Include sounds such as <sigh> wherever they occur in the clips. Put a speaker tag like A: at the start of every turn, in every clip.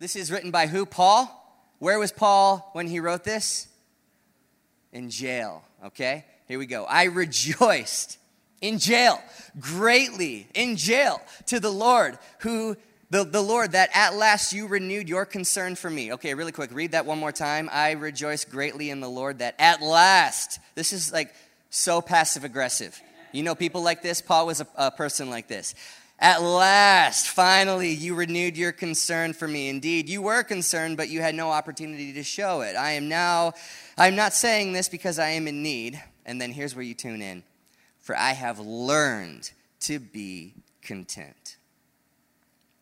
A: This is written by who? Paul? Where was Paul when he wrote this? In jail, okay? Here we go. I rejoiced in jail, greatly in jail to the Lord who the, the Lord, that at last you renewed your concern for me. Okay, really quick, read that one more time. I rejoice greatly in the Lord that at last, this is like so passive aggressive. You know people like this? Paul was a, a person like this. At last, finally, you renewed your concern for me. Indeed, you were concerned, but you had no opportunity to show it. I am now, I'm not saying this because I am in need. And then here's where you tune in. For I have learned to be content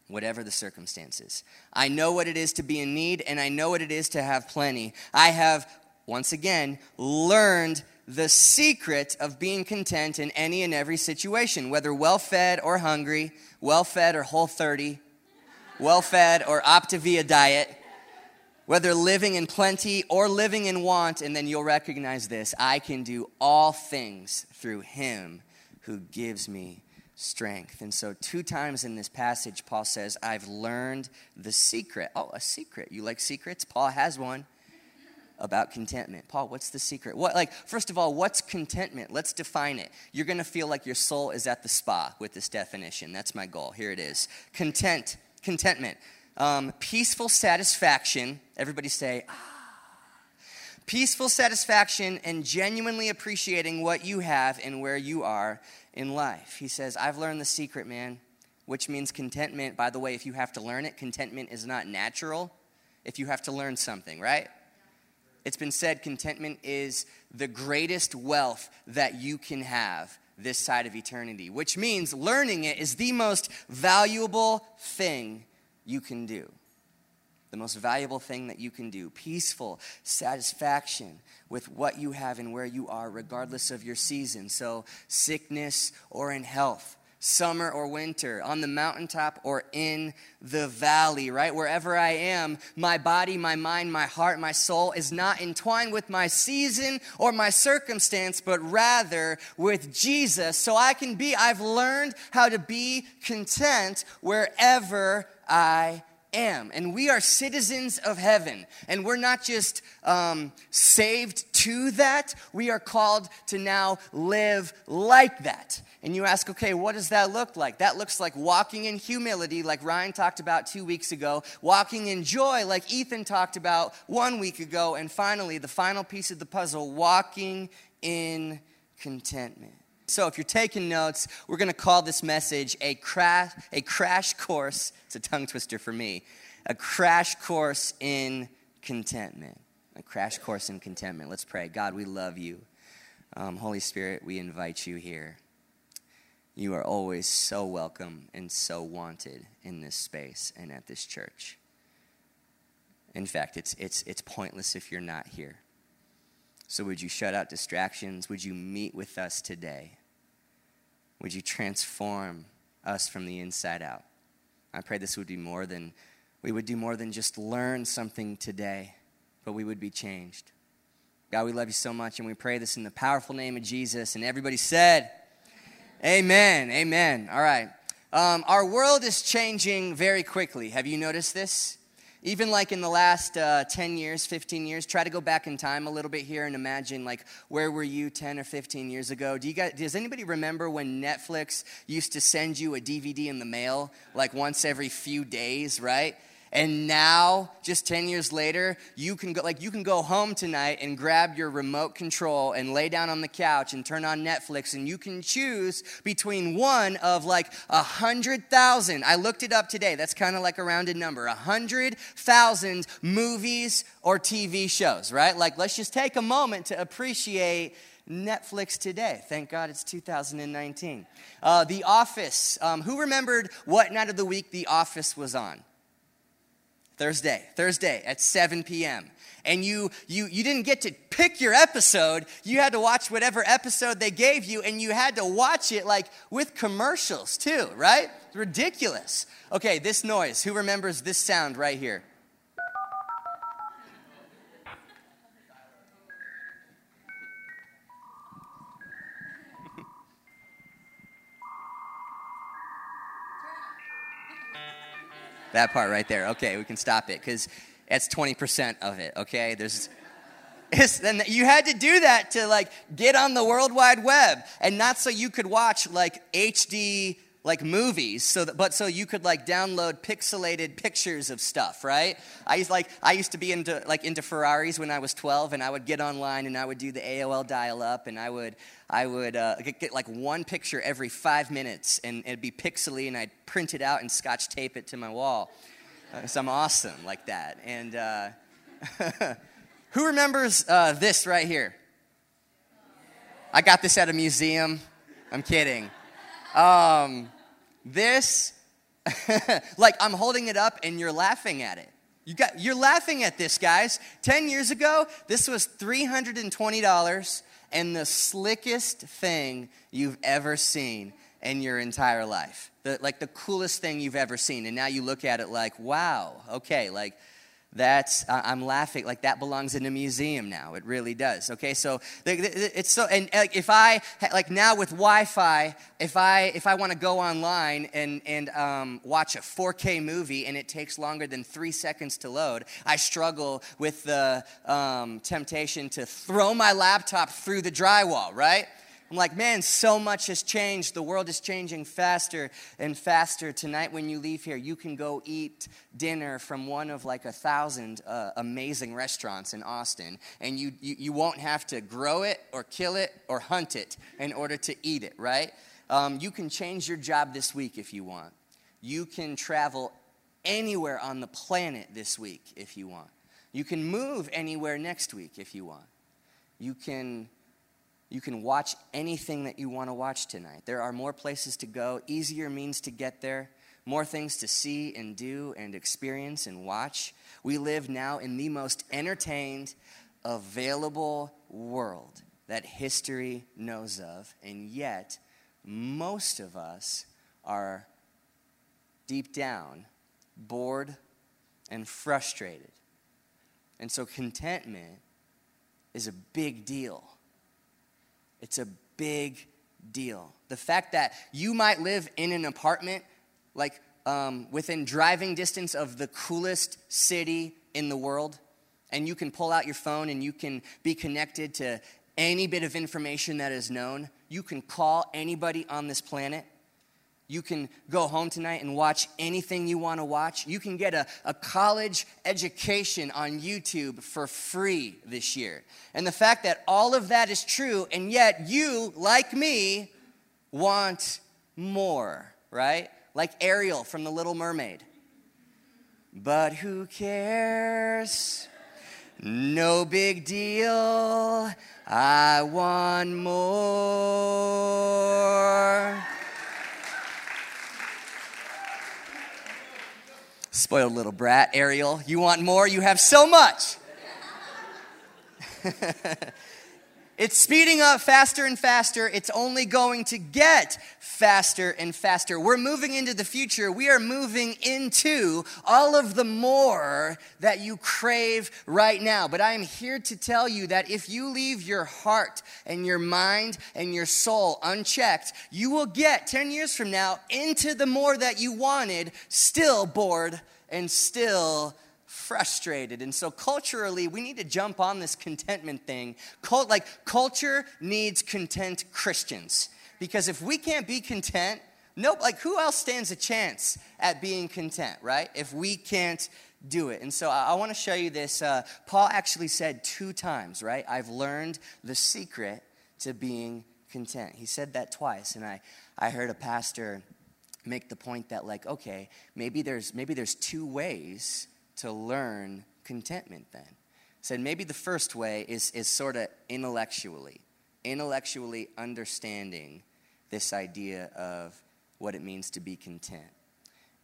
A: whatever the circumstances. I know what it is to be in need, and I know what it is to have plenty. I have, once again, learned the secret of being content in any and every situation, whether well fed or hungry, well fed or whole 30, well fed or Optavia diet, whether living in plenty or living in want, and then you'll recognize this I can do all things through him who gives me strength. And so, two times in this passage, Paul says, I've learned the secret. Oh, a secret. You like secrets? Paul has one about contentment. Paul, what's the secret? What like first of all, what's contentment? Let's define it. You're going to feel like your soul is at the spa with this definition. That's my goal. Here it is. Content, contentment. Um, peaceful satisfaction. Everybody say, ah. Peaceful satisfaction and genuinely appreciating what you have and where you are in life. He says, I've learned the secret, man, which means contentment. By the way, if you have to learn it, contentment is not natural if you have to learn something, right? It's been said contentment is the greatest wealth that you can have this side of eternity, which means learning it is the most valuable thing you can do. The most valuable thing that you can do. Peaceful satisfaction with what you have and where you are, regardless of your season. So, sickness or in health, summer or winter, on the mountaintop or in the valley, right? Wherever I am, my body, my mind, my heart, my soul is not entwined with my season or my circumstance, but rather with Jesus. So I can be, I've learned how to be content wherever I am. And we are citizens of heaven. And we're not just um, saved to that, we are called to now live like that. And you ask, okay, what does that look like? That looks like walking in humility, like Ryan talked about two weeks ago, walking in joy, like Ethan talked about one week ago, and finally, the final piece of the puzzle, walking in contentment. So, if you're taking notes, we're going to call this message a crash, a crash course. It's a tongue twister for me. A crash course in contentment. A crash course in contentment. Let's pray. God, we love you. Um, Holy Spirit, we invite you here. You are always so welcome and so wanted in this space and at this church. In fact, it's, it's, it's pointless if you're not here. So, would you shut out distractions? Would you meet with us today? Would you transform us from the inside out? I pray this would be more than, we would do more than just learn something today, but we would be changed. God, we love you so much, and we pray this in the powerful name of Jesus. And everybody said, Amen. Amen. All right. Um, our world is changing very quickly. Have you noticed this? Even like in the last uh, 10 years 15 years try to go back in time a little bit here and imagine like where were you 10 or 15 years ago? Do you guys does anybody remember when netflix used to send you a dvd in the mail like once every few days right and now, just 10 years later, you can go like you can go home tonight and grab your remote control and lay down on the couch and turn on Netflix and you can choose between one of like a hundred thousand. I looked it up today. That's kind of like a rounded number. A hundred thousand movies or TV shows, right? Like let's just take a moment to appreciate Netflix today. Thank God it's 2019. Uh, the Office. Um, who remembered what night of the week The Office was on? Thursday, Thursday at 7 p.m. And you, you, you didn't get to pick your episode. You had to watch whatever episode they gave you, and you had to watch it like with commercials too, right? Ridiculous. Okay, this noise. Who remembers this sound right here? That part right there. Okay, we can stop it because that's 20% of it, okay? There's. <laughs> It's, and you had to do that to like get on the World Wide Web, and not so you could watch like HD like movies so that, but so you could like download pixelated pictures of stuff right? I used like i used to be into like into ferraris when i was 12 and i would get online and i would do the aol dial up and i would i would uh, get, get, like one picture every five minutes and it'd be pixely and i'd print it out and scotch tape it to my wall. Uh, so i'm awesome like that and uh, <laughs> who remembers uh, this right here? I got this at a museum. I'm kidding. Um, this, <laughs> like I'm holding it up and you're laughing at it. You got, you're laughing at this, guys. 10 years ago, this was $320 and the slickest thing you've ever seen in your entire life. The, like the coolest thing you've ever seen. And now you look at it like, wow, okay, like that's i'm laughing like that belongs in a museum now. It really does okay? So it's so and like if i like now with wi-fi if i if i want to go online and and um, watch a 4k movie and it takes longer than three seconds to load i struggle with the um, temptation to throw my laptop through the drywall right I'm like, man, so much has changed. The world is changing faster and faster. Tonight, when you leave here, you can go eat dinner from one of like a thousand uh, amazing restaurants in Austin, and you, you, you, won't have to grow it or kill it or hunt it in order to eat it, right? Um, you can change your job this week if you want. You can travel anywhere on the planet this week if you want. You can move anywhere next week if you want. You can you can watch anything that you want to watch tonight. There are more places to go, easier means to get there, more things to see and do and experience and watch. We live now in the most entertained, available world that history knows of, and yet most of us are deep down bored and frustrated. And so contentment is a big deal it's a big deal. The fact that you might live in an apartment, like um, within driving distance of the coolest city in the world, and you can pull out your phone and you can be connected to any bit of information that is known. You can call anybody on this planet. You can go home tonight and watch anything you want to watch. You can get a, a college education on YouTube for free this year. And the fact that all of that is true, and yet you, like me, want more, right? Like Ariel from The Little Mermaid. But who cares? No big deal. I want more. Spoiled little brat, Ariel. You want more? You have so much. <laughs> it's speeding up faster and faster. It's only going to get faster and faster. We're moving into the future. We are moving into all of the more that you crave right now. But I am here to tell you that if you leave your heart and your mind and your soul unchecked, you will get 10 years from now into the more that you wanted, still bored and still frustrated. And so culturally, we need to jump on this contentment thing. Cult, like culture needs content Christians. Because if we can't be content, nope, like who else stands a chance at being content, right? If we can't do it. And so I, I want to show you this. Uh, Paul actually said two times, right? I've learned the secret to being content. He said that twice. And I, I heard a pastor make the point that like okay maybe there's maybe there's two ways to learn contentment then. Said maybe the first way is is sort of intellectually intellectually understanding this idea of what it means to be content.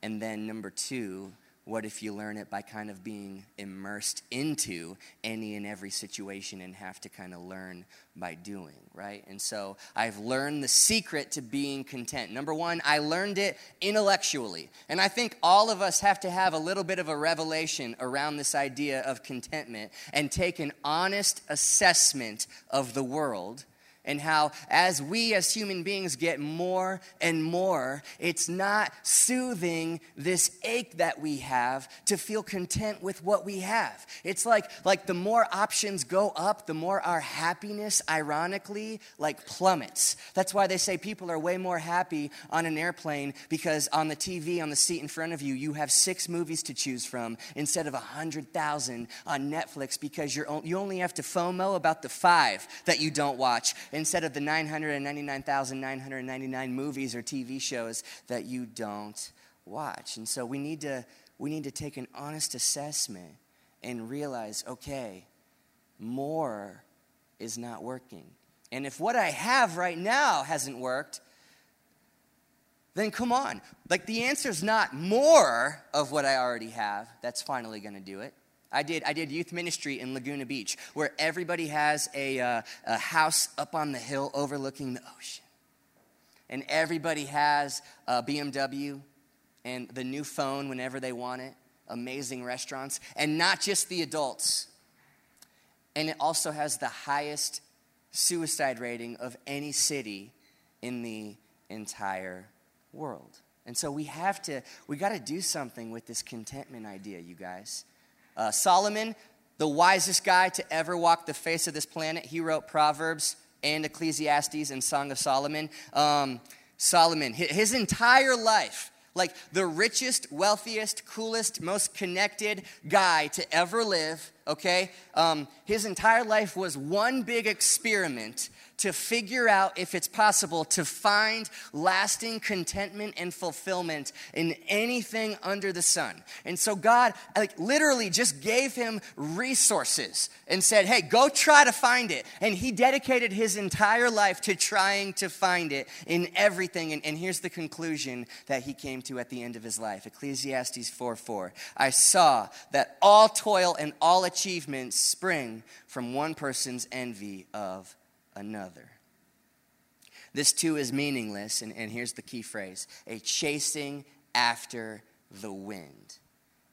A: And then number two what if you learn it by kind of being immersed into any and every situation and have to kind of learn by doing, right? And so I've learned the secret to being content. Number one, I learned it intellectually. And I think all of us have to have a little bit of a revelation around this idea of contentment and take an honest assessment of the world and how as we as human beings get more and more, it's not soothing this ache that we have to feel content with what we have. It's like like the more options go up, the more our happiness ironically like plummets. That's why they say people are way more happy on an airplane because on the TV on the seat in front of you, you have six movies to choose from instead of a hundred thousand on Netflix because you're you only have to FOMO about the five that you don't watch instead of the 999,999 movies or TV shows that you don't watch. And so we need to we need to take an honest assessment and realize, okay, more is not working. And if what I have right now hasn't worked, then come on. Like the answer is not more of what I already have. That's finally going to do it. I did, I did youth ministry in Laguna Beach where everybody has a, uh, a house up on the hill overlooking the ocean. And everybody has a BMW and the new phone whenever they want it, amazing restaurants, and not just the adults. And it also has the highest suicide rating of any city in the entire world. And so we have to, we got to do something with this contentment idea, you guys. Uh, Solomon, the wisest guy to ever walk the face of this planet, he wrote Proverbs and Ecclesiastes and Song of Solomon. Um, Solomon, his entire life, like the richest, wealthiest, coolest, most connected guy to ever live, okay? Um, his entire life was one big experiment to figure out if it's possible to find lasting contentment and fulfillment in anything under the sun. And so God like literally just gave him resources and said, "Hey, go try to find it." And he dedicated his entire life to trying to find it in everything. And, and here's the conclusion that he came to at the end of his life. Ecclesiastes 4 4. I saw that all toil and all achievement spring from one person's envy of another. This too is meaningless, and, and here's the key phrase a chasing after the wind.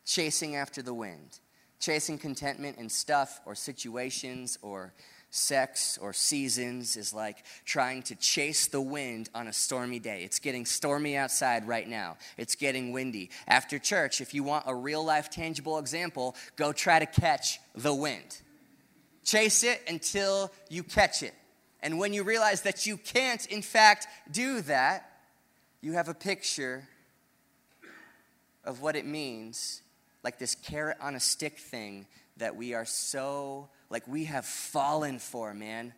A: Chasing after the wind. Chasing contentment in stuff or situations or sex or seasons is like trying to chase the wind on a stormy day. It's getting stormy outside right now. It's getting windy. After church, if you want a real life tangible example, go try to catch the wind. Chase it until you catch it. And when you realize that you can't, in fact, do that, you have a picture of what it means, like this carrot on a stick thing that we are so, like we have fallen for, man.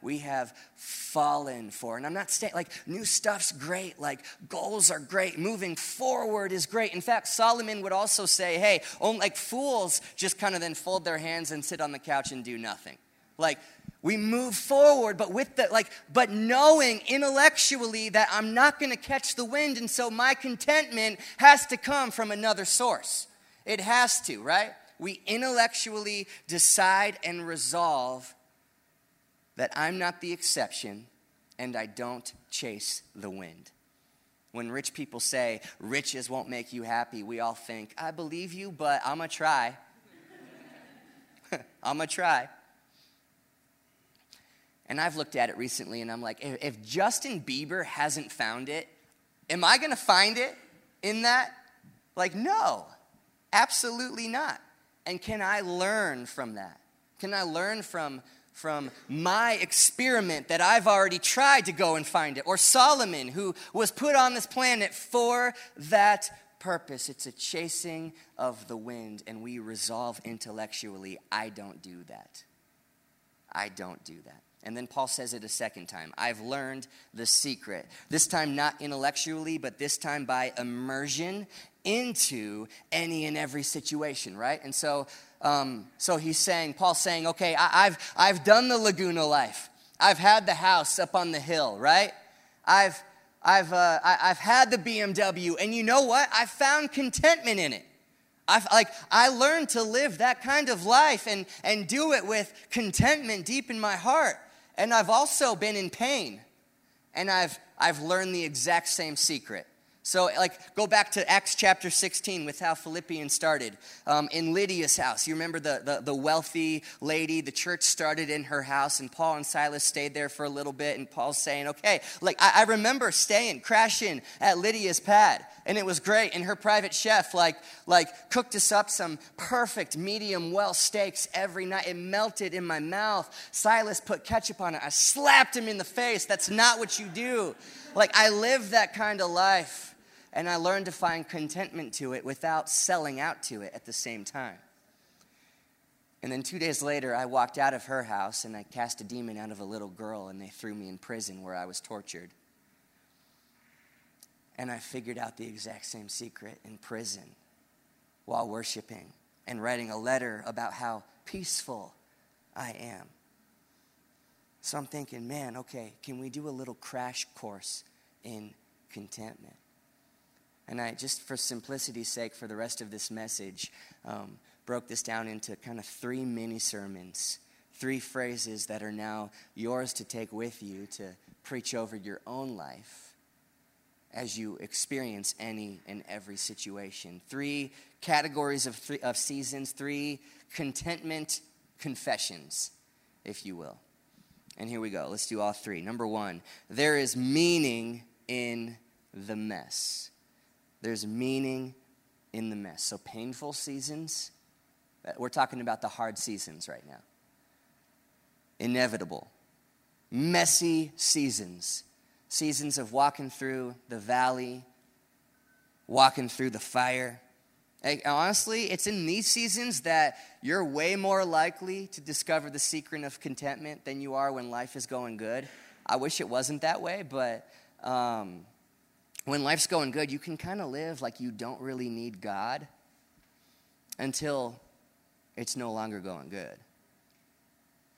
A: We have fallen for. And I'm not saying, like, new stuff's great, like, goals are great, moving forward is great. In fact, Solomon would also say, hey, only, like, fools just kind of then fold their hands and sit on the couch and do nothing. Like, we move forward, but with the, like, but knowing intellectually that I'm not gonna catch the wind, and so my contentment has to come from another source. It has to, right? We intellectually decide and resolve that I'm not the exception and I don't chase the wind. When rich people say riches won't make you happy, we all think, I believe you, but I'm gonna try. <laughs> I'm gonna try. And I've looked at it recently and I'm like, if Justin Bieber hasn't found it, am I gonna find it in that? Like, no, absolutely not. And can I learn from that? Can I learn from, from my experiment that I've already tried to go and find it? Or Solomon, who was put on this planet for that purpose. It's a chasing of the wind, and we resolve intellectually, I don't do that. I don't do that. And then Paul says it a second time I've learned the secret. This time, not intellectually, but this time by immersion into any and every situation, right? And so, um, so he's saying, Paul's saying, okay, I, I've, I've done the Laguna life. I've had the house up on the hill, right? I've, I've, uh, I, have had the BMW, and you know what? I found contentment in it. I've, like I learned to live that kind of life and, and do it with contentment deep in my heart. And I've also been in pain. And I've, I've learned the exact same secret So, like, go back to Acts chapter 16 with how Philippians started. Um, in Lydia's house, you remember the, the, the, wealthy lady? The church started in her house, and Paul and Silas stayed there for a little bit. And Paul's saying, Okay, like, I, I remember staying, crashing at Lydia's pad, and it was great. And her private chef, like, like cooked us up some perfect medium well steaks every night. It melted in my mouth. Silas put ketchup on it. I slapped him in the face. That's not what you do. Like, I live that kind of life and I learned to find contentment to it without selling out to it at the same time. And then two days later, I walked out of her house and I cast a demon out of a little girl, and they threw me in prison where I was tortured. And I figured out the exact same secret in prison while worshiping and writing a letter about how peaceful I am. So I'm thinking, man, okay, can we do a little crash course in contentment? And I, just for simplicity's sake, for the rest of this message, um, broke this down into kind of three mini sermons, three phrases that are now yours to take with you to preach over your own life as you experience any and every situation. Three categories of, three, of seasons, three contentment confessions, if you will. And here we go. Let's do all three. Number one, there is meaning in the mess. There's meaning in the mess. So, painful seasons, uh, we're talking about the hard seasons right now. Inevitable. Messy seasons. Seasons of walking through the valley, walking through the fire. honestly, it's in these seasons that you're way more likely to discover the secret of contentment than you are when life is going good. I wish it wasn't that way, but um, when life's going good, you can kind of live like you don't really need God until it's no longer going good.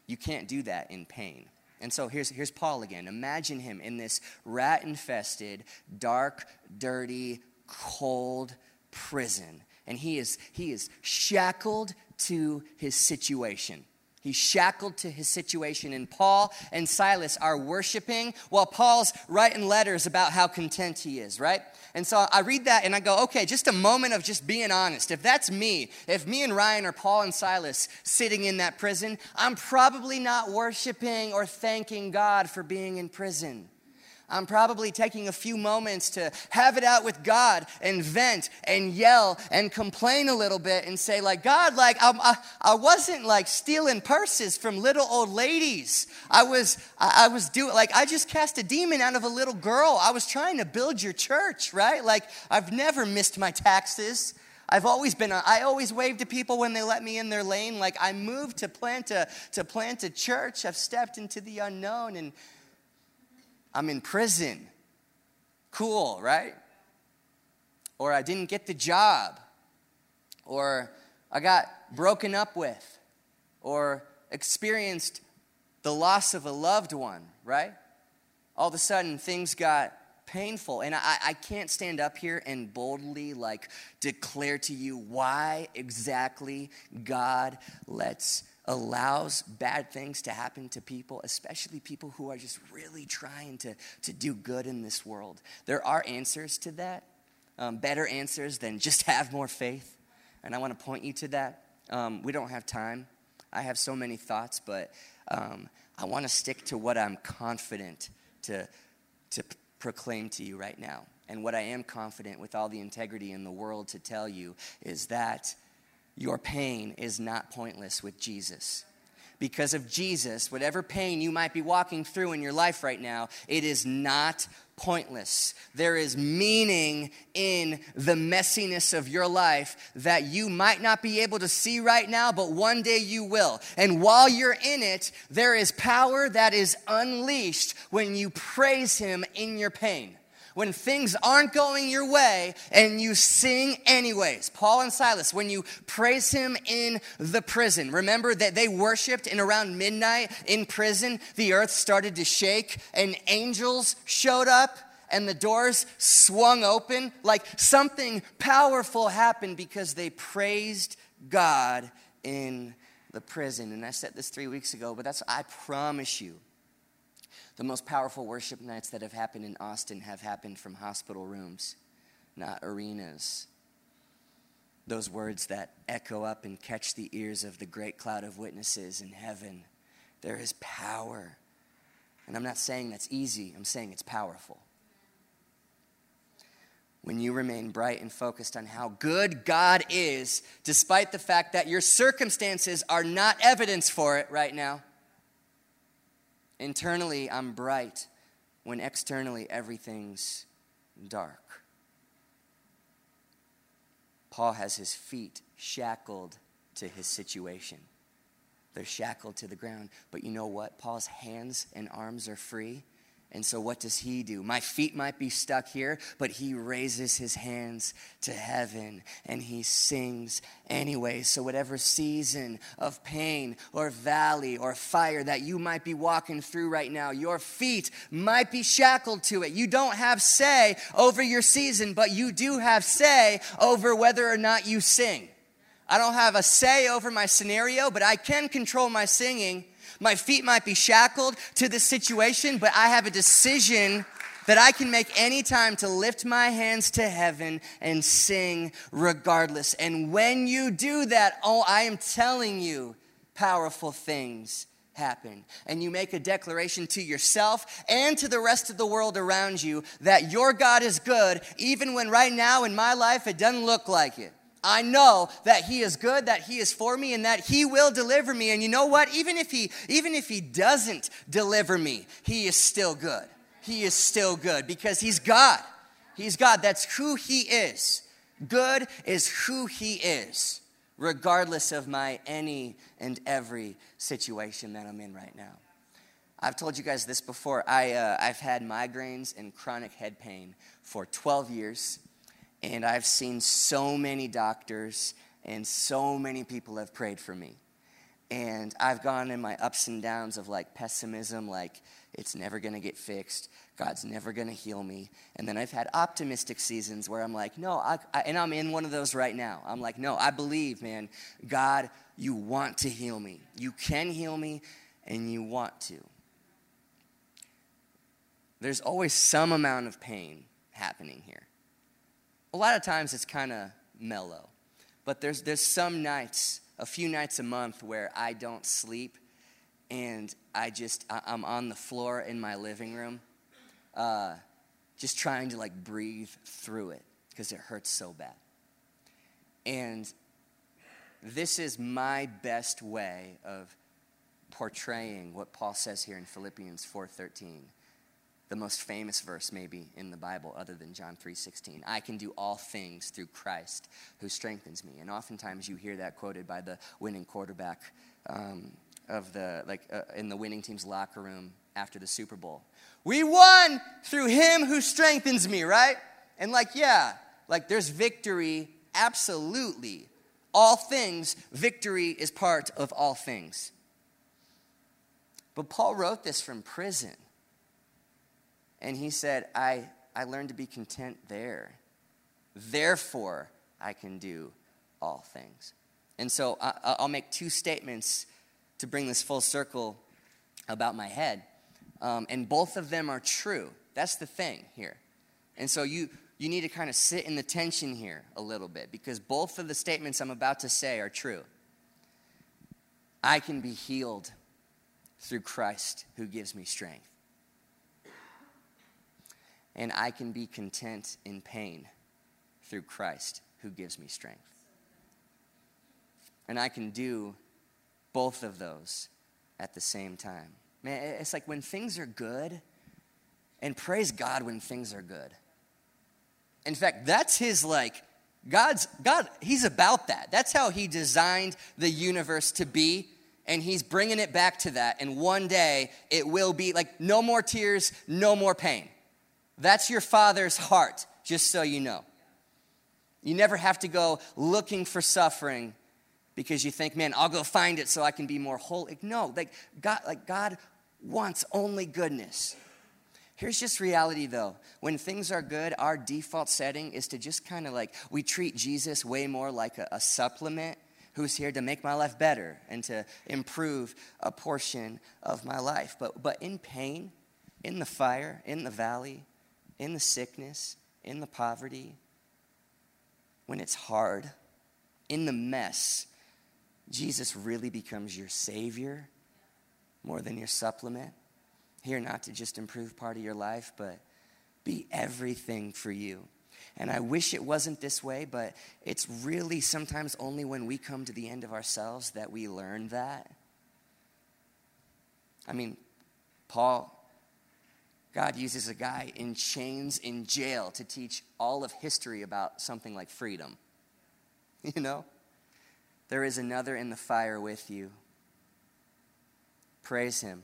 A: You can't do that in pain. And so here's, here's Paul again. Imagine him in this rat infested, dark, dirty, cold prison. And he is, he is shackled to his situation. He's shackled to his situation, and Paul and Silas are worshiping while Paul's writing letters about how content he is, right? And so I read that and I go, okay, just a moment of just being honest. If that's me, if me and Ryan are Paul and Silas sitting in that prison, I'm probably not worshiping or thanking God for being in prison. I'm probably taking a few moments to have it out with God and vent and yell and complain a little bit and say, like, God, like, I, I, wasn't like stealing purses from little old ladies. I was, I, I was doing, like, I just cast a demon out of a little girl. I was trying to build your church, right? Like, I've never missed my taxes. I've always been, I always wave to people when they let me in their lane. Like I moved to plant a, to plant a church. I've stepped into the unknown and I'm in prison. Cool, right? Or I didn't get the job. Or I got broken up with. Or experienced the loss of a loved one, right? All of a sudden, things got painful. And I, I can't stand up here and boldly, like, declare to you why exactly God lets allows bad things to happen to people, especially people who are just really trying to, to do good in this world. There are answers to that, um, better answers than just <laughs> have more faith. And I want to point you to that. Um, we don't have time. I have so many thoughts, but um, I want to stick to what I'm confident to, to proclaim to you right now. And what I am confident with all the integrity in the world to tell you is that your pain is not pointless with Jesus. Because of Jesus, whatever pain you might be walking through in your life right now, it is not pointless. There is meaning in the messiness of your life that you might not be able to see right now, but one day you will. And while you're in it, there is power that is unleashed when you praise Him in your pain when things aren't going your way and you sing anyways. Paul and Silas, when you praise him in the prison, remember that they worshiped and around midnight in prison, the earth started to shake and angels showed up and the doors swung open. Like something powerful happened because they praised God in the prison. And I said this three weeks ago, but that's, I promise you, the most powerful worship nights that have happened in Austin have happened from hospital rooms. not arenas. Those words that echo up and catch the ears of the great cloud of witnesses in heaven. There is power. And I'm not saying that's easy, I'm saying it's powerful. When you remain bright and focused on how good God is, despite the fact that your circumstances are not evidence for it right now. Internally, I'm bright when externally everything's dark. Paul has his feet shackled to his situation. They're shackled to the ground. But you know what? Paul's hands and arms are free and so, what does he do? My feet might be stuck here, but he raises his hands to heaven and he sings anyway. So, whatever season of pain or valley or fire that you might be walking through right now, your feet might be shackled to it. You don't have say over your season, but you do have say over whether or not you sing. I don't have a say over my scenario, but I can control my singing my feet might be shackled to this situation, but I have a decision that I can make anytime to lift my hands to heaven and sing regardless. And when you do that, oh, I am telling you, powerful things happen. And you make a declaration to yourself and to the rest of the world around you that your God is good, even when right now in my life it doesn't look like it. I know that he is good, that he is for me, and that he will deliver me. And you know what? Even if he, even if he doesn't deliver me, he is still good. He is still good because he's God. He's God. That's who he is. Good is who he is, regardless of my any and every situation that I'm in right now. I've told you guys this before. I, uh, I've had migraines and chronic head pain for 12 years. And I've seen so many doctors, and so many people have prayed for me. And I've gone in my ups and downs of like pessimism, like it's never gonna get fixed, God's never gonna heal me. And then I've had optimistic seasons where I'm like, no, I, I, and I'm in one of those right now. I'm like, no, I believe, man, God, you want to heal me. You can heal me, and you want to. There's always some amount of pain happening here a lot of times it's kind of mellow. But there's, there's some nights, a few nights a month, where I don't sleep and I just, I, am on the floor in my living room, uh, just trying to like breathe through it because it hurts so bad. And this is my best way of portraying what Paul says here in Philippians 4:13 the most famous verse maybe in the bible other than john 3.16 i can do all things through christ who strengthens me. And oftentimes you hear that quoted by the winning quarterback um, of the like uh, in the winning team's locker room after the super bowl. We won through him who strengthens me right? And like yeah like there's victory absolutely. All things victory is part of all things. But paul wrote this from prison and he said, I, I learned to be content there. Therefore, I can do all things. And so I, will make two statements to bring this full circle about my head. Um, and both of them are true. That's the thing here. And so you, you need to kind of sit in the tension here a little bit because both of the statements I'm about to say are true. I can be healed through Christ who gives me strength and I can be content in pain through Christ who gives me strength. And I can do both of those at the same time. Man, it's like when things are good, and praise God when things are good. In fact, that's his like, God's, God, he's about that. That's how he designed the universe to be, and he's bringing it back to that. And one day it will be like no more tears, no more pain. That's your father's heart, just so you know. You never have to go looking for suffering because you think, man, I'll go find it so I can be more holy. No, like God, like God wants only goodness. Here's just reality though. When things are good, our default setting is to just kind of like, we treat Jesus way more like a, a supplement who's here to make my life better and to improve a portion of my life. But, but in pain, in the fire, in the valley, in the sickness, in the poverty, when it's hard, in the mess, Jesus really becomes your Savior more than your supplement. Here, not to just improve part of your life, but be everything for you. And I wish it wasn't this way, but it's really sometimes only when we come to the end of ourselves that we learn that. I mean, Paul, God uses a guy in chains in jail to teach all of history about something like freedom. <laughs> You know? There is another in the fire with you. Praise him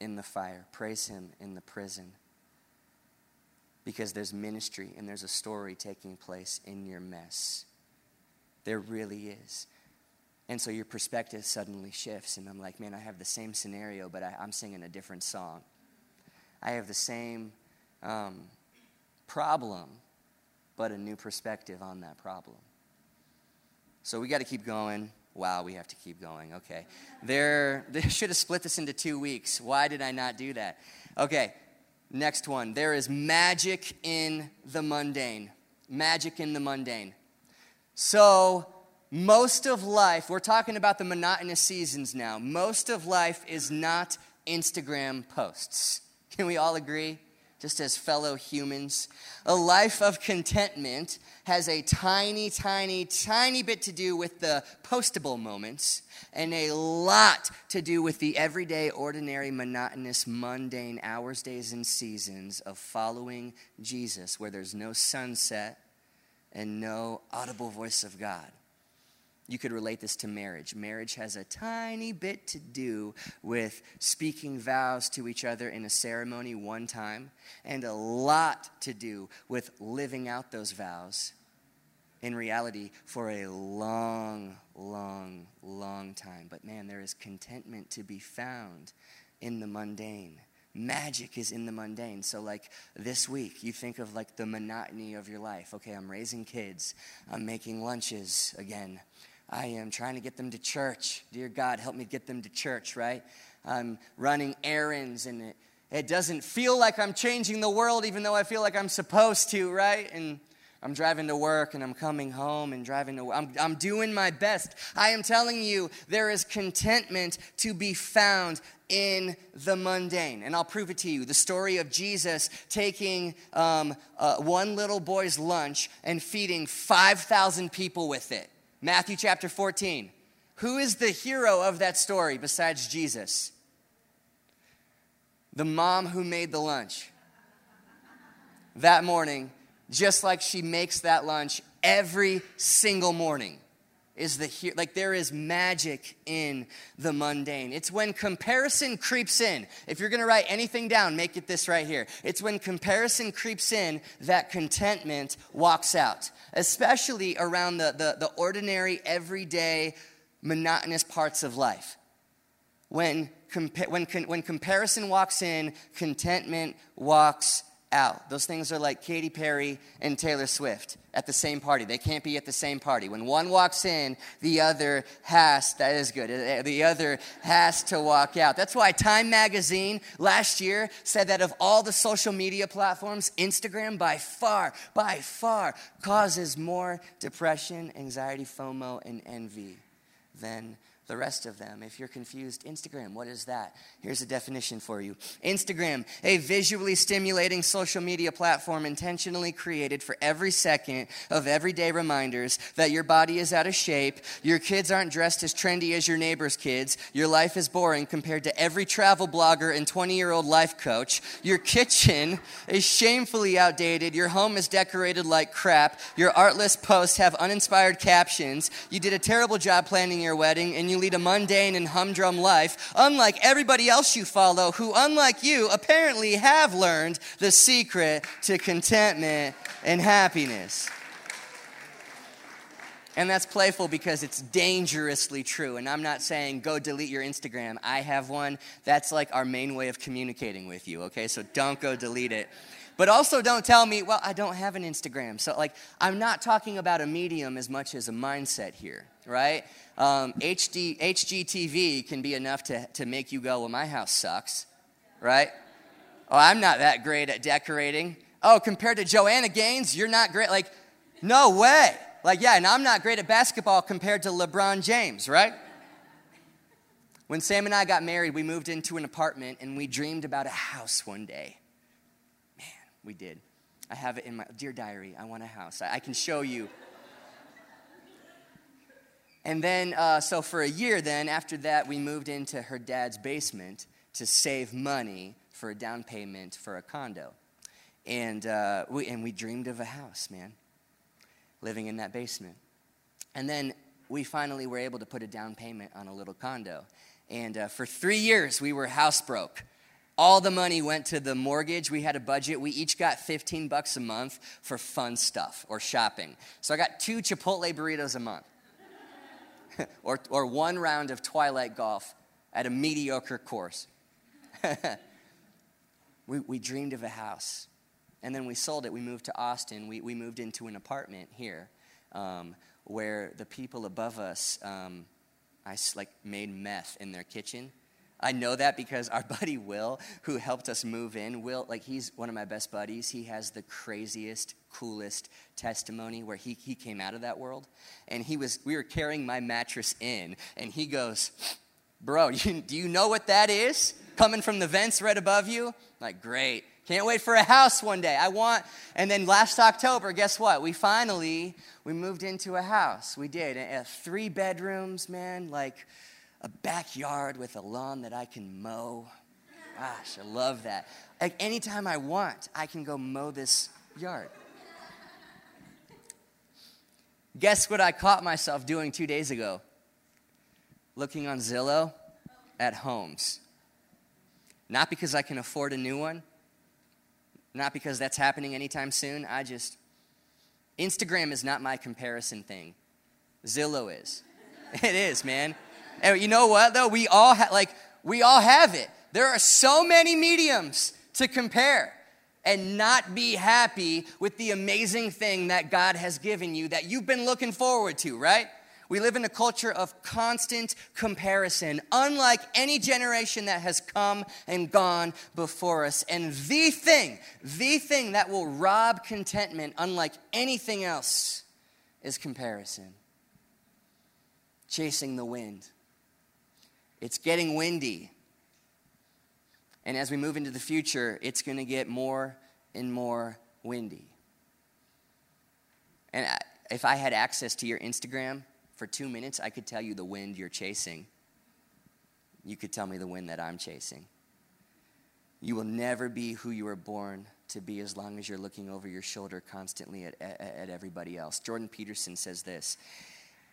A: in the fire, praise him in the prison. Because there's ministry and there's a story taking place in your mess. There really is. And so your perspective suddenly shifts, and I'm like, man, I have the same scenario, but I, am singing a different song. I have the same um, problem, but a new perspective on that problem. So we got to keep going. Wow, we have to keep going. Okay. There, <laughs> they should have split this into two weeks. Why did I not do that? Okay, next one. There is magic in the mundane. Magic in the mundane. So, most of life, we're talking about the monotonous seasons now. Most of life is not Instagram posts. Can we all agree? Just as fellow humans. A life of contentment has a tiny, tiny, tiny bit to do with the postable moments and a lot to do with the everyday, ordinary, monotonous, mundane hours, days, and seasons of following Jesus, where there's no sunset and no audible voice of God. You could relate this to marriage. Marriage has a tiny bit to do with speaking vows to each other in a ceremony one time, and a lot to do with living out those vows in reality for a long, long, long time. But man, there is contentment to be found in the mundane. Magic is in the mundane. So, like this week, you think of like the monotony of your life. Okay, I'm raising kids, I'm making lunches again. I am trying to get them to church. Dear God, help me get them to church, right? I'm running errands and it, it doesn't feel like I'm changing the world, even though I feel like I'm supposed to, right? And I'm driving to work and I'm coming home and driving to I'm, I'm doing my best. I am telling you, there is contentment to be found in the mundane. And I'll prove it to you. The story of Jesus taking um, uh, one little boy's lunch and feeding 5,000 people with it. Matthew chapter 14. Who is the hero of that story besides Jesus? The mom who made the lunch. That morning, just like she makes that lunch every single morning is the here like there is magic in the mundane. It's when comparison creeps in. If you're going to write anything down make it this right here. It's when comparison creeps in that contentment walks out especially around the, the, the ordinary everyday monotonous parts of life. When, compa- when, when comparison walks in contentment walks out. Those things are like Katy Perry and Taylor Swift at the same party. They can't be at the same party. When one walks in, the other has, that is good, uh, the other has to walk out. That's why Time Magazine last year said that of all the social media platforms, Instagram by far, by far causes more depression, anxiety, FOMO, and envy than the rest of them. If you're confused, Instagram, what is that? Here's a definition for you Instagram, a visually stimulating social media platform intentionally created for every second of everyday reminders that your body is out of shape, your kids aren't dressed as trendy as your neighbor's kids, your life is boring compared to every travel blogger and 20 year old life coach, your kitchen is shamefully outdated, your home is decorated like crap, your artless posts have uninspired captions, you did a terrible job planning your wedding, and you lead a mundane and humdrum life, unlike everybody else you follow, who, unlike you, apparently have learned the secret to contentment and happiness. And that's playful because it's dangerously true. And I'm not saying go delete your Instagram. I have one. That's like our main way of communicating with you, okay? So don't go delete it. But also don't tell me, well, I don't have an Instagram. So, like, I'm not talking about a medium as much as a mindset here, right? Um, HD, HGTV can be enough to, to make you go, well, my house sucks, right? Oh, I'm not that great at decorating. Oh, compared to Joanna Gaines, you're not great. Like, No way. Like, yeah, and I'm not great at basketball compared to LeBron James, right? When Sam and I got married, we moved into an apartment and we dreamed about a house one day. Man, we did. I have it in my dear diary. I want a house. I, I can show you. And then, uh, so for a year, then after that, we moved into her dad's basement to save money for a down payment for a condo. And, uh, we, and we dreamed of a house, man, living in that basement. And then we finally were able to put a down payment on a little condo. And uh, for three years, we were house broke. All the money went to the mortgage. We had a budget. We each got 15 bucks a month for fun stuff or shopping. So I got two Chipotle burritos a month. <laughs> or, or one round of Twilight golf at a mediocre course. <laughs> we, we dreamed of a house. And then we sold it. We moved to Austin. We, we moved into an apartment here um, where the people above us, um, I like made meth in their kitchen. I know that because our <laughs> buddy Will, who helped us move in, Will, like he's one of my best buddies. He has the craziest, coolest testimony where he, he came out of that world. And he was, we were carrying my mattress in, and he goes, Bro, <laughs> you, do you know what that is? Coming from the vents right above you? I'm like, great. Can't wait for a house one day. I want, and then last October, guess what? We finally, we moved into a house. We did. Three bedrooms, man, like a backyard with a lawn that I can mow. Gosh, I love that. Like anytime I want, I can go mow this yard. Guess what I caught myself doing two days ago? Looking on Zillow at homes. Not because I can afford a new one, not because that's happening anytime soon. I just, Instagram is not my comparison thing. Zillow is. <laughs> It is, man. And you know what, though? We all, ha- like, we all have it. There are so many mediums to compare and not be happy with the amazing thing that God has given you that you've been looking forward to, right? We live in a culture of constant comparison, unlike any generation that has come and gone before us. And the thing, the thing that will rob contentment, unlike anything else, is comparison. Chasing the wind. It's getting windy. And as we move into the future, it's going to get more and more windy. And if I had access to your Instagram, for two minutes, I could tell you the wind you're chasing. You could tell me the wind that I'm chasing. You will never be who you were born to be as long as you're looking over your shoulder constantly at, at, at everybody else. Jordan Peterson says this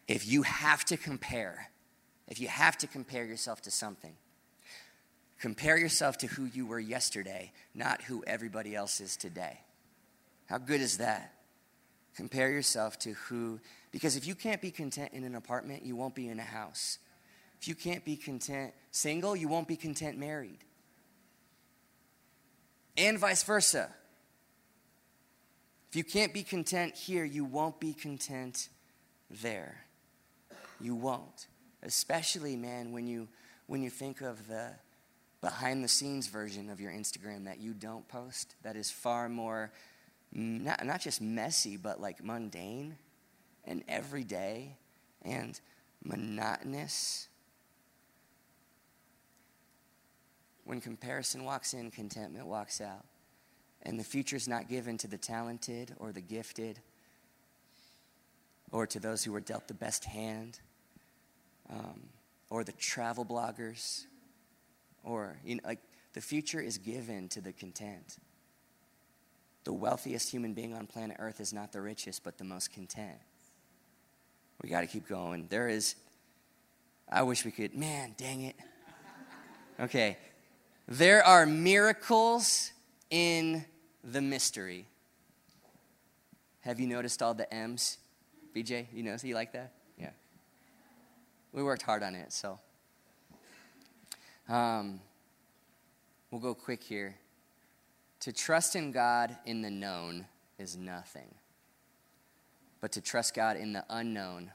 A: if you have to compare, if you have to compare yourself to something, compare yourself to who you were yesterday, not who everybody else is today. How good is that? Compare yourself to who because if you can't be content in an apartment, you won't be in a house. If you can't be content single, you won't be content married. And vice versa. If you can't be content here, you won't be content there. You won't. Especially, man, when you when you think of the behind the scenes version of your Instagram that you don't post, that is far more mm, not, not just messy, but like mundane and everyday and monotonous. When comparison walks in, contentment walks out. And the future is not given to the talented or the gifted or to those who were dealt the best hand um, or the travel bloggers or, you know, like the future is given to the content. The wealthiest human being on planet Earth is not the richest, but the most content. We got to keep going. There is, I wish we could, man, dang it. Okay. There are miracles in the mystery. Have you noticed all the M's? BJ, you know, you like that? We worked hard on it, so. Um, we'll go quick here. To trust in God in the known is nothing but to trust God in the unknown,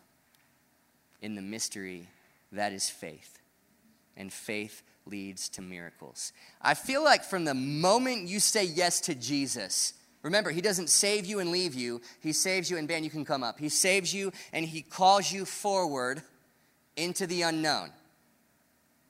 A: in the mystery, that is faith. And faith leads to miracles. I feel like from the moment you say yes to Jesus, Remember, He doesn't save you and leave you. He saves you, and Ben, you can come up. He saves you and He calls you forward into the unknown.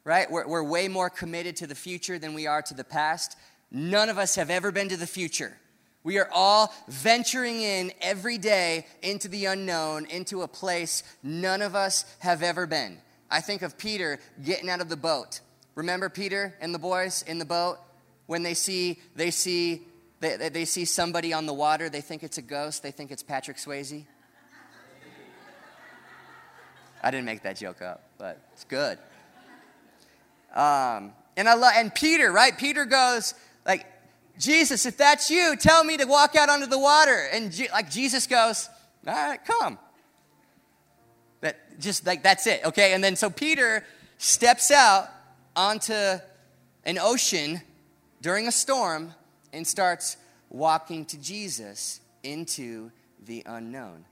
A: Right? We're, we're way more committed to the future than we are to the past. None of us have ever been to the future. We are all venturing in every day into the unknown, into a place none of us have ever been. I think of Peter getting out of the boat. Remember Peter and the boys in the boat? When they see, they see, they, they see somebody on the water, they think it's a ghost, they think it's Patrick Swayze. I didn't make that joke up, but it's good. Um, and I love, and Peter, right? Peter goes like, Jesus, if that's you, tell me to walk out onto the water. And like Jesus goes, all right, come. That just like that's it, okay? And then so Peter steps out onto an ocean during a storm and starts walking to Jesus into the unknown.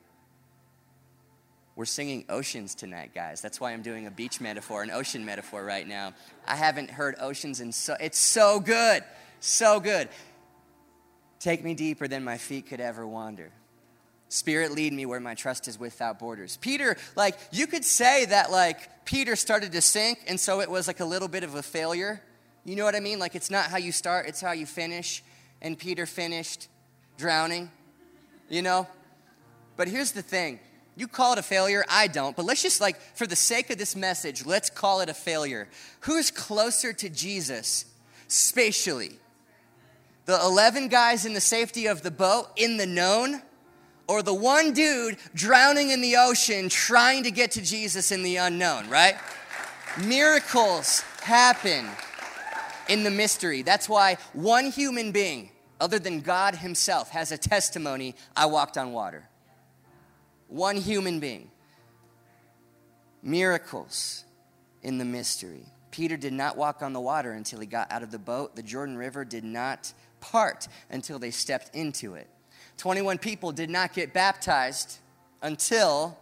A: We're singing oceans tonight, guys. That's why I'm doing a beach metaphor, an ocean metaphor right now. I haven't heard oceans in so it's so good. So good. Take me deeper than my feet could ever wander. Spirit, lead me where my trust is without borders. Peter, like, you could say that, like, Peter started to sink, and so it was like a little bit of a failure. You know what I mean? Like, it's not how you start, it's how you finish. And Peter finished drowning, you know? But here's the thing you call it a failure, I don't, but let's just, like, for the sake of this message, let's call it a failure. Who's closer to Jesus spatially? The 11 guys in the safety of the boat in the known? or the one dude drowning in the ocean trying to get to Jesus in the unknown, right? Miracles happen in the mystery. That's why one human being, other than God Himself, has a testimony I walked on water. One human being. Miracles in the mystery. Peter did not walk on the water until he got out of the boat. The Jordan River did not part until they stepped into it. 21 people did not get baptized until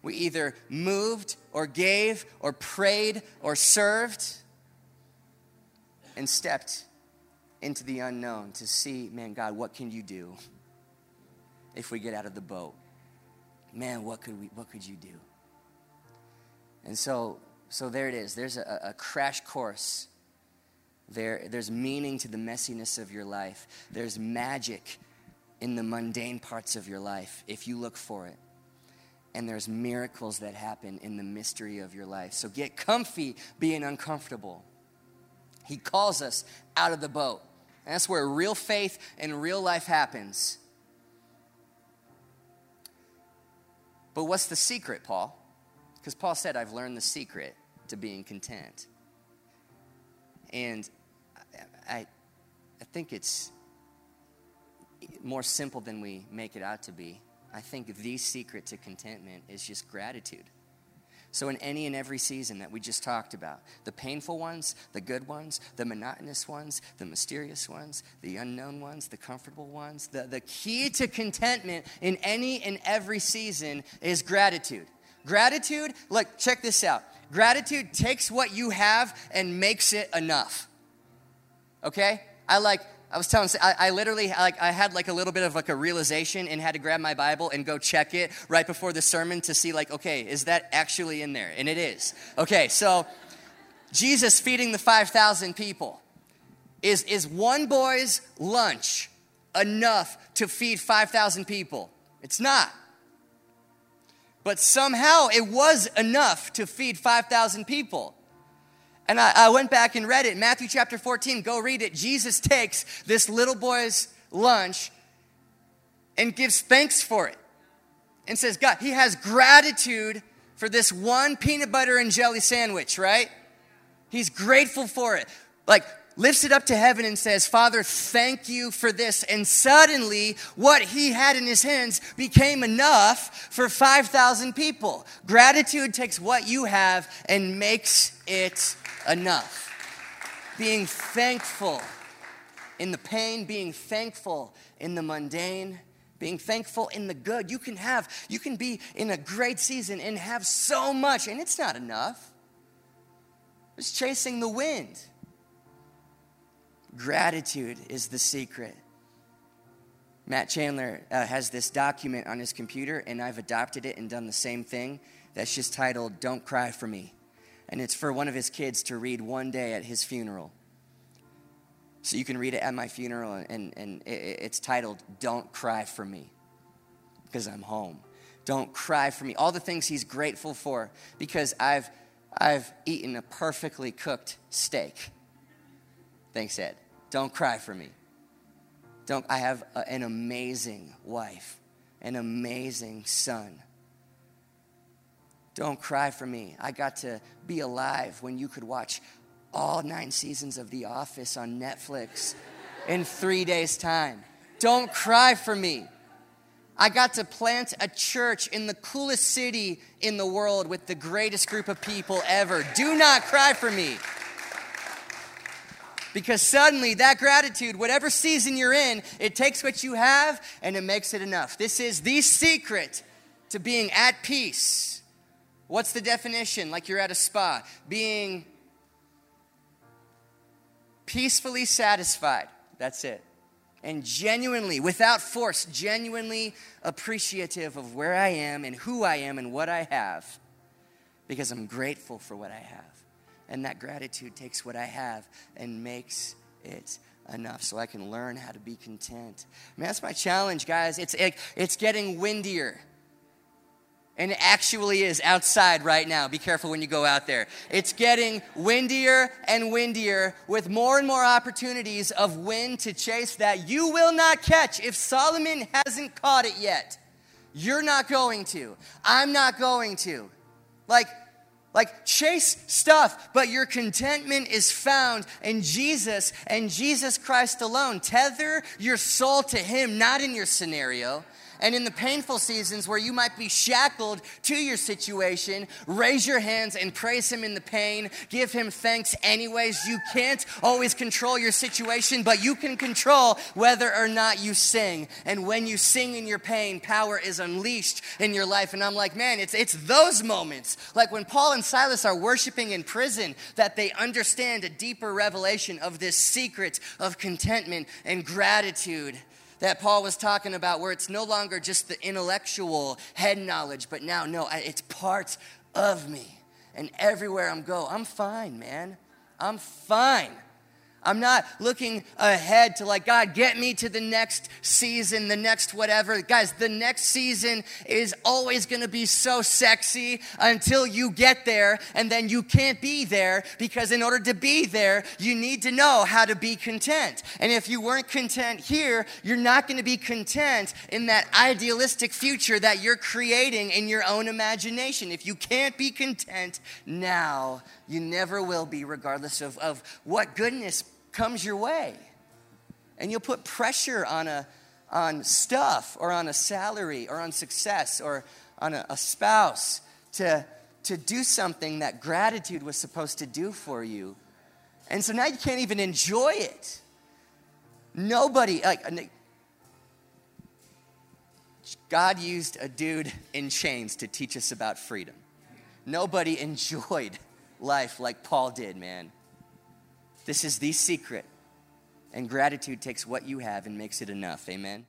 A: we either moved or gave or prayed or served and stepped into the unknown to see, man, God, what can you do if we get out of the boat? Man, what could we what could you do? And so so there it is. There's a, a crash course. There, there's meaning to the messiness of your life. There's magic in the mundane parts of your life if you look for it. And there's miracles that happen in the mystery of your life. So get comfy being uncomfortable. He calls us out of the boat. And that's where real faith and real life happens. But what's the secret, Paul? Because Paul said, I've learned the secret to being content. And I, I think it's more simple than we make it out to be. I think the secret to contentment is just gratitude. So, in any and every season that we just talked about, the painful ones, the good ones, the monotonous ones, the mysterious ones, the unknown ones, the comfortable ones, the, the key to contentment in any and every season is gratitude. Gratitude, look, check this out. Gratitude takes what you have and makes it enough. Okay? I like I was telling, I, I literally, like, I had like a little bit of like a realization and had to grab my Bible and go check it right before the sermon to see, like, okay, is that actually in there? And it is. Okay, so Jesus feeding the 5,000 people. Is, is one boy's lunch enough to feed 5,000 people? It's not. But somehow it was enough to feed 5,000 people. And I, I, went back and read it. Matthew chapter 14, go read it. Jesus takes this little boy's lunch and gives thanks for it and says, God, he has gratitude for this one peanut butter and jelly sandwich, right? He's grateful for it. Like, lifts it up to heaven and says, Father, thank you for this. And suddenly, what he had in his hands became enough for 5,000 people. Gratitude takes what you have and makes it enough. Being thankful in the pain, being thankful in the mundane, being thankful in the good. You can have, you can be in a great season and have so much, and it's not enough. It's chasing the wind. Gratitude is the secret. Matt Chandler uh, has this document on his computer, and I've adopted it and done the same thing. That's just titled Don't Cry for Me. And it's for one of his kids to read one day at his funeral. So you can read it at my funeral, and, and it's titled Don't Cry for Me because I'm home. Don't cry for me. All the things he's grateful for because I've, I've eaten a perfectly cooked steak. Thanks, Ed. Don't cry for me. Don't, I have a, an amazing wife, an amazing son. Don't cry for me. I got to be alive when you could watch all nine seasons of The Office on Netflix in three days' time. Don't cry for me. I got to plant a church in the coolest city in the world with the greatest group of people ever. Do not cry for me. Because suddenly, that gratitude, whatever season you're in, it takes what you have and it makes it enough. This is the secret to being at peace. What's the definition? Like you're at a spa, being peacefully satisfied. That's it. And genuinely, without force, genuinely appreciative of where I am and who I am and what I have because I'm grateful for what I have. And that gratitude takes what I have and makes it enough so I can learn how to be content. I mean, that's my challenge, guys. It's, it, it's getting windier. And it actually is outside right now. Be careful when you go out there. It's getting windier and windier with more and more opportunities of wind to chase that you will not catch if Solomon hasn't caught it yet. You're not going to. I'm not going to. Like, like, chase stuff, but your contentment is found in Jesus and Jesus Christ alone. Tether your soul to Him, not in your scenario. And in the painful seasons where you might be shackled to your situation, raise your hands and praise Him in the pain. Give Him thanks anyways. You can't always control your situation, but you can control whether or not you sing. And when you sing in your pain, power is unleashed in your life. And I'm like, man, it's, it's those moments, like when Paul and Silas are worshiping in prison, that they understand a deeper revelation of this secret of contentment and gratitude that Paul was talking about, where it's no longer just the intellectual head knowledge, but now, no, it's part of me. And everywhere I'm go, I'm fine, man. I'm fine. I'm not looking ahead to like, God, get me to the next season, the next whatever. Guys, the next season is always gonna be so sexy until you get there, and then you can't be there because in order to be there, you need to know how to be content. And if you weren't content here, you're not gonna be content in that idealistic future that you're creating in your own imagination. If you can't be content now, you never will be, regardless of, of what goodness comes your way. And you'll put pressure on, a, on stuff or on a salary or on success or on a, a spouse to, to do something that gratitude was supposed to do for you. And so now you can't even enjoy it. Nobody, like, God used a dude in chains to teach us about freedom. Nobody <laughs> enjoyed life like Paul did, man. This is the secret. And gratitude takes what you have and makes it enough. Amen.